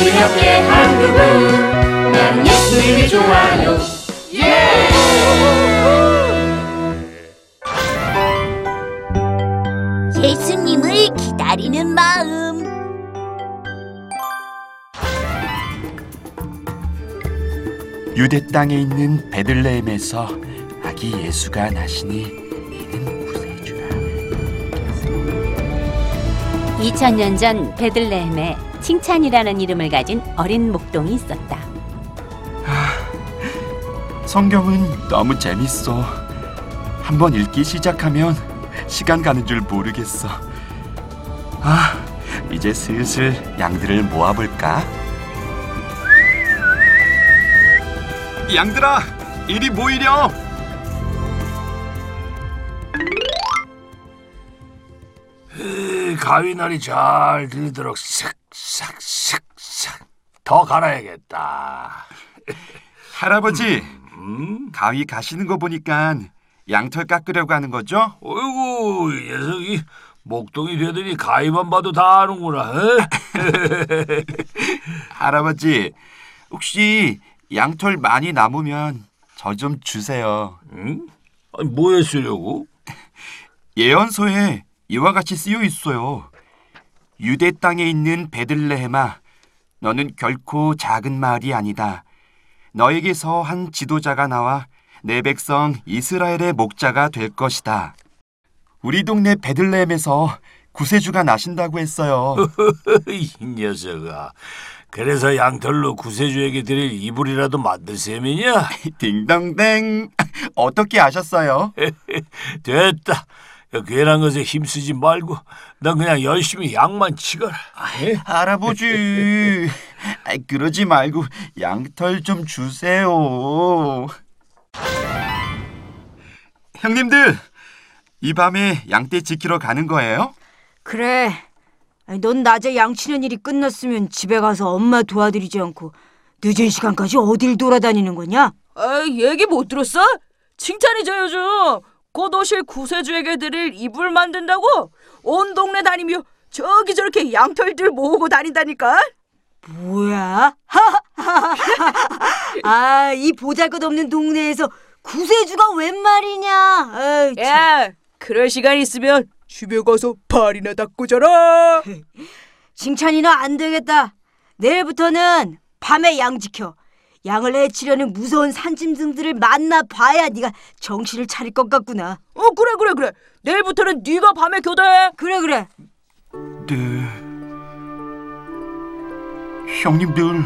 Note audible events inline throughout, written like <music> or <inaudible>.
우리 함께 한 그분 나는 예수님이 좋아요 예! 예수님을 기다리는 마음. 유대 땅에 있는 베들레헴에서 아기 예수가 나시니 2000년 전 베들레헴에 칭찬이라는 이름을 가진 어린 목동이 있었다. 성경은 너무 재밌어. 한번 읽기 시작하면 시간 가는 줄 모르겠어. 아, 이제 슬슬 양들을 모아볼까? 양들아, 이리 모이렴. 가위날이 잘 들리도록 싹싹싹싹 더 갈아야겠다. 할아버지, 가위 가시는 거 보니까 양털 깎으려고 하는 거죠? 어이구 이 녀석이 목동이 되더니 가위만 봐도 다 아는구나. 어? <laughs> 할아버지, 혹시 양털 많이 남으면 저 좀 주세요. 응? 아니, 뭐에 쓰려고? 예언서에 이와 같이 쓰여 있어요. 유대 땅에 있는 베들레헴아, 너는 결코 작은 마을이 아니다. 너에게서 한 지도자가 나와 내 백성 이스라엘의 목자가 될 것이다. 우리 동네 베들레헴에서 구세주가 나신다고 했어요. <laughs> 이 녀석아. 그래서 양털로 구세주에게 드릴 이불이라도 만들 셈이냐? <laughs> 딩동댕. 어떻게 아셨어요? <laughs> 됐다. 야, 괜한 것에 힘쓰지 말고 넌 그냥 열심히 양만 치거라. 예? 할아버지, 아이, 그러지 말고 양털 좀 주세요. 형님들, 이 밤에 양떼 지키러 가는 거예요? 그래. 아니, 넌 낮에 양치는 일이 끝났으면 집에 가서 엄마 도와드리지 않고 늦은 시간까지 어딜 돌아다니는 거냐? 아, 얘기 못 들었어? 칭찬이죠 요즘. 곧 오실 구세주에게 드릴 이불 만든다고 온 동네 다니며 저기 저렇게 양털들 모으고 다닌다니까. 뭐야? <laughs> 아, 이 보잘것없는 동네에서 구세주가 웬 말이냐? 아이, 참. 야, 그럴 시간 있으면 집에 가서 발이나 닦고 자라. <laughs> 칭찬이나 안 되겠다. 내일부터는 밤에 양 지켜. 양을 해치려는 무서운 산짐승들을 만나 봐야 네가 정신을 차릴 것 같구나. 어, 그래 그래 그래. 내일부터는 네가 밤에 교대해. 그래 그래. 네. 형님들,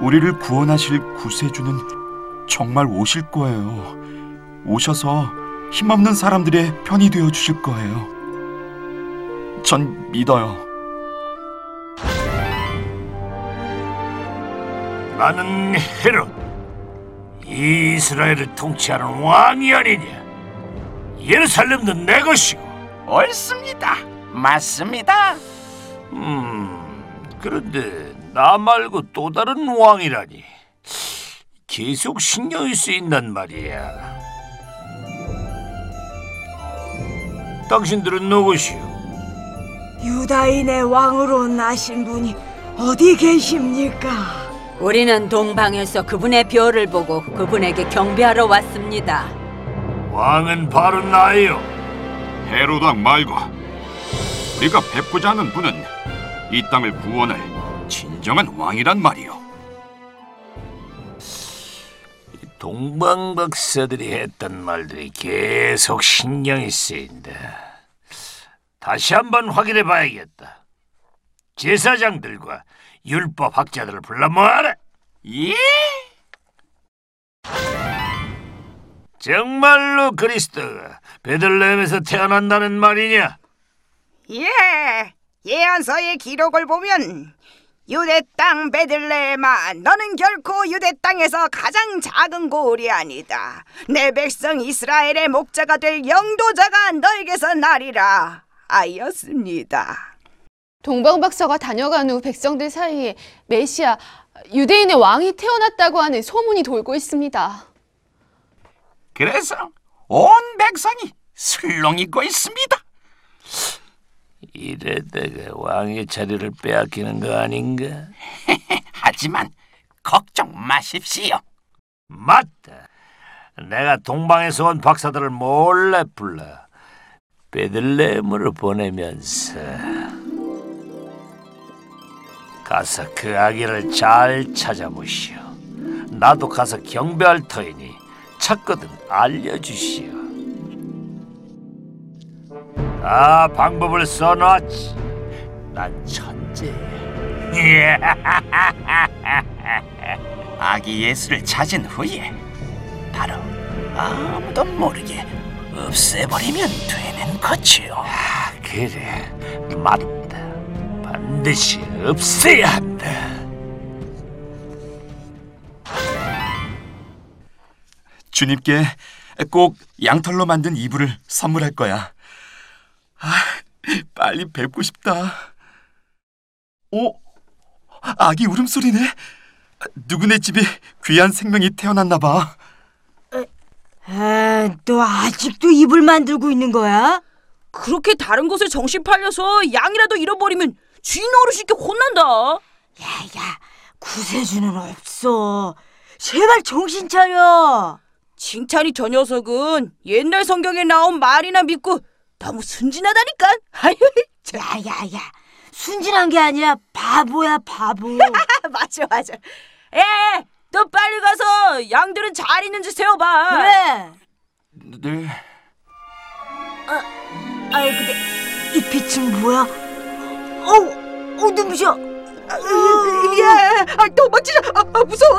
우리를 구원하실 구세주는 정말 오실 거예요. 오셔서 힘없는 사람들의 편이 되어 주실 거예요. 전 믿어요. 나는 헤롯 이스라엘을 통치하는 왕이 아니냐 예루살렘도 내 것이고 옳습니다. 맞습니다. 음 그런데 나 말고 또 다른 왕이라니 계속 신경이 쓰인단 말이야 당신들은 누구시오? 유다인의 왕으로 나신 분이 어디 계십니까? 우리는 동방에서 그분의 별을 보고 그분에게 경배하러 왔습니다. 왕은 바로 나요 헤로당 말고 우리가 뵙고자 하는 분은 이 땅을 구원할 진정한 왕이란 말이요. 동방 박사들이 했던 말들이 계속 신경이 쓰인다. 다시 한번 확인해 봐야겠다. 제사장들과 율법 학자들을 불러 모아라. 예? 정말로 그리스도가 베들레헴에서 태어난다는 말이냐? 예, 예언서의 기록을 보면 유대 땅 베들레헴아 너는 결코 유대 땅에서 가장 작은 고울이 아니다. 내 백성 이스라엘의 목자가 될 영도자가 너에게서 나리라 하였습니다. 동방박사가 다녀간 후 백성들 사이에 메시아 유대인의 왕이 태어났다고 하는 소문이 돌고 있습니다. 그래서 온 백성이 술렁이고 있습니다. 이래다가 왕의 자리를 빼앗기는 거 아닌가? <laughs> 하지만 걱정 마십시오. 맞다. 내가 동방에서 온 박사들을 몰래 불러 베들레헴으로 보내면서 가서 그 아기를 잘 찾아보시오. 나도 가서 경배할 터이니 찾거든 알려주시오. 아 방법을 써놨지. 난 천재야. <laughs> 아기 예수를 찾은 후에 바로 아무도 모르게 없애버리면 되는 거지요. 아, 그래 맞다. 반드시 없애야 한다. 주님께 꼭 양털로 만든 이불을 선물할 거야. 아, 빨리 뵙고 싶다. 오, 아기 울음소리네. 누구네 집에 귀한 생명이 태어났나 봐. 에, 너 아직도 이불 만들고 있는 거야? 그렇게 다른 곳에 정신 팔려서 양이라도 잃어버리면 주인 어르신 께 혼난다. 야야, 구세주는 없어. 제발 정신 차려. 칭찬이 저 녀석은 옛날 성경에 나온 말이나 믿고 너무 순진하다니까. 아유, <laughs> 참. 야야야, 순진한 게 아니라 바보야 바보. <laughs> 맞아 맞아. 에, 너 빨리 가서 양들은 잘 있는지 세워봐. 그래. 네. 아이 근데 이 빛은 뭐야? 어우, 어 눈부셔. 야, 아, 도망치자. 아, 아, 무서워.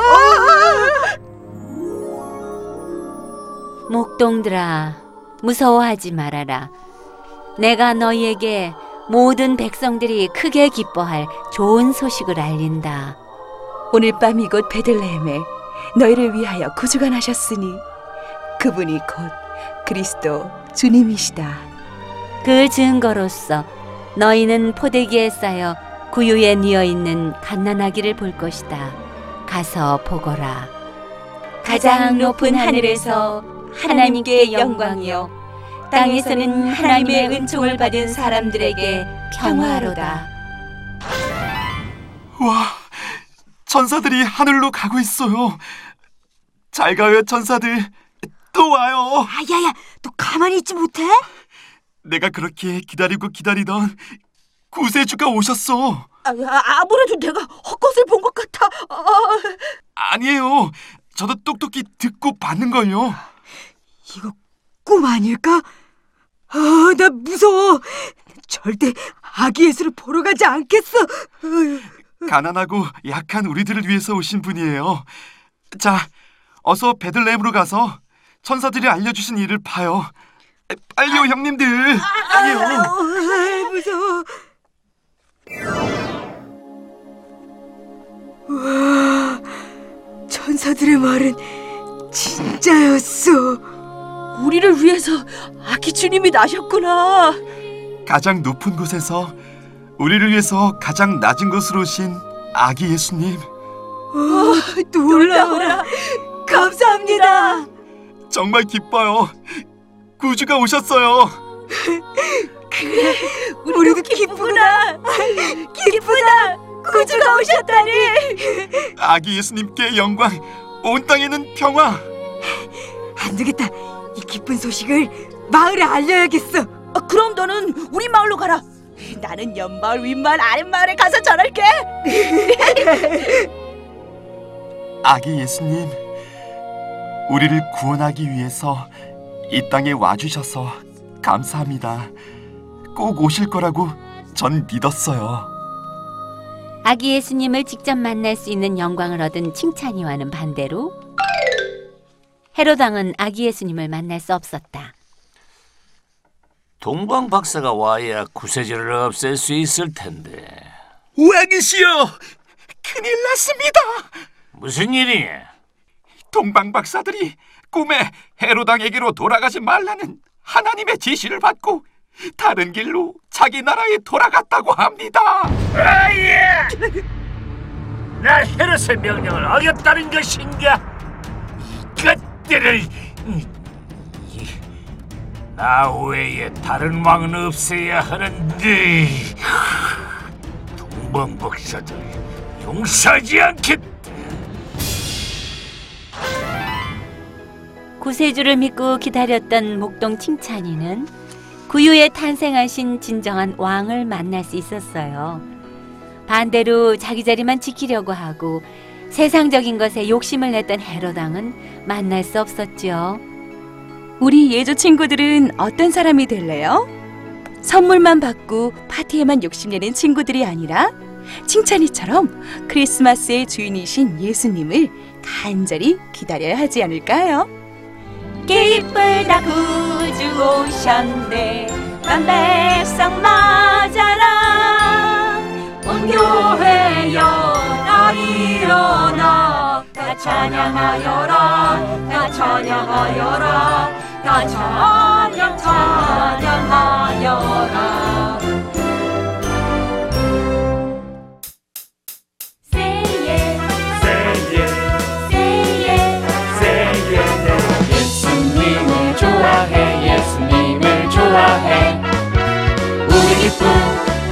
목동들아, 무서워하지 말아라. 내가 너희에게 모든 백성들이 크게 기뻐할 좋은 소식을 알린다. 오늘 밤 이곳 베들레헴에 너희를 위하여 구주가 나셨으니 그분이 곧 그리스도 주님이시다. 그 증거로서 너희는 포대기에 쌓여 구유에 뉘어 있는 갓난아기를 볼 것이다. 가서 보거라. 가장 높은 하늘에서 하나님께 영광이요. 땅에서는 하나님의 은총을 받은 사람들에게 평화로다. 와, 천사들이 하늘로 가고 있어요. 잘 가요, 천사들. 또 와요. 아야야, 너 가만히 있지 못해? 내가 그렇게 기다리고 기다리던 구세주가 오셨어. 아, 아, 아무래도 내가 헛것을 본 것 같아. 아, 아니에요. 저도 똑똑히 듣고 받는 걸요. 이거 꿈 아닐까? 아, 나 무서워. 절대 아기 예수를 보러 가지 않겠어. 가난하고 약한 우리들을 위해서 오신 분이에요. 자, 어서 베들레헴으로 가서 천사들이 알려주신 일을 봐요. 빨리요, 형님들. 빨리요. 아, 무서워. 와, 천사들의 말은 진짜였어. 우리를 위해서 아기 주님이 나셨구나. 가장 높은 곳에서 우리를 위해서 가장 낮은 곳으로 오신 아기 예수님. 아, 놀라워라. 감사합니다. 정말 기뻐요. 구주가 오셨어요. <laughs> 우리도 기쁘구나. 기쁘다. 구주가 오셨다니. 아기 예수님께 영광, 온 땅에는 평화. 안 되겠다. 이 기쁜 소식을 마을에 알려야겠어. 아, 그럼 너는 우리 마을로 가라. 나는 옆마을, 윗마을, 아랫마을에 가서 전할게. <laughs> 아기 예수님, 우리를 구원하기 위해서 이 땅에 와주셔서 감사합니다. 꼭 오실 거라고 전 믿었어요. 아기 예수님을 직접 만날 수 있는 영광을 얻은 칭찬이와는 반대로 헤로당은 아기 예수님을 만날 수 없었다. 동방 박사가 와야 구세주를 없앨 수 있을 텐데 왕이시여, 큰일 났습니다. 무슨 일이야? 동방 박사들이 꿈에 헤로당에게로 돌아가지 말라는 하나님의 지시를 받고 다른 길로 자기 나라에 돌아갔다고 합니다. 아예! 나 헤롯의 명령을 어겼다는 것인가? 이것들을 이- 나 외에 다른 왕은 없애야 하는데 동방 박사들 용서하지 않겠다. 구세주를 믿고 기다렸던 목동 칭찬이는 구유에 탄생하신 진정한 왕을 만날 수 있었어요. 반대로 자기 자리만 지키려고 하고 세상적인 것에 욕심을 냈던 헤로당은 만날 수 없었죠. 우리 예조 친구들은 어떤 사람이 될래요? 선물만 받고 파티에만 욕심내는 친구들이 아니라 칭찬이처럼 크리스마스의 주인이신 예수님을 간절히 기다려야 하지 않을까요? 기쁠다 구주 오셨네 난 백성 맞아라. 온 교회여 나 일어나. 다 찬양하여라. 다 찬양하여라. 다 찬양 찬양하여라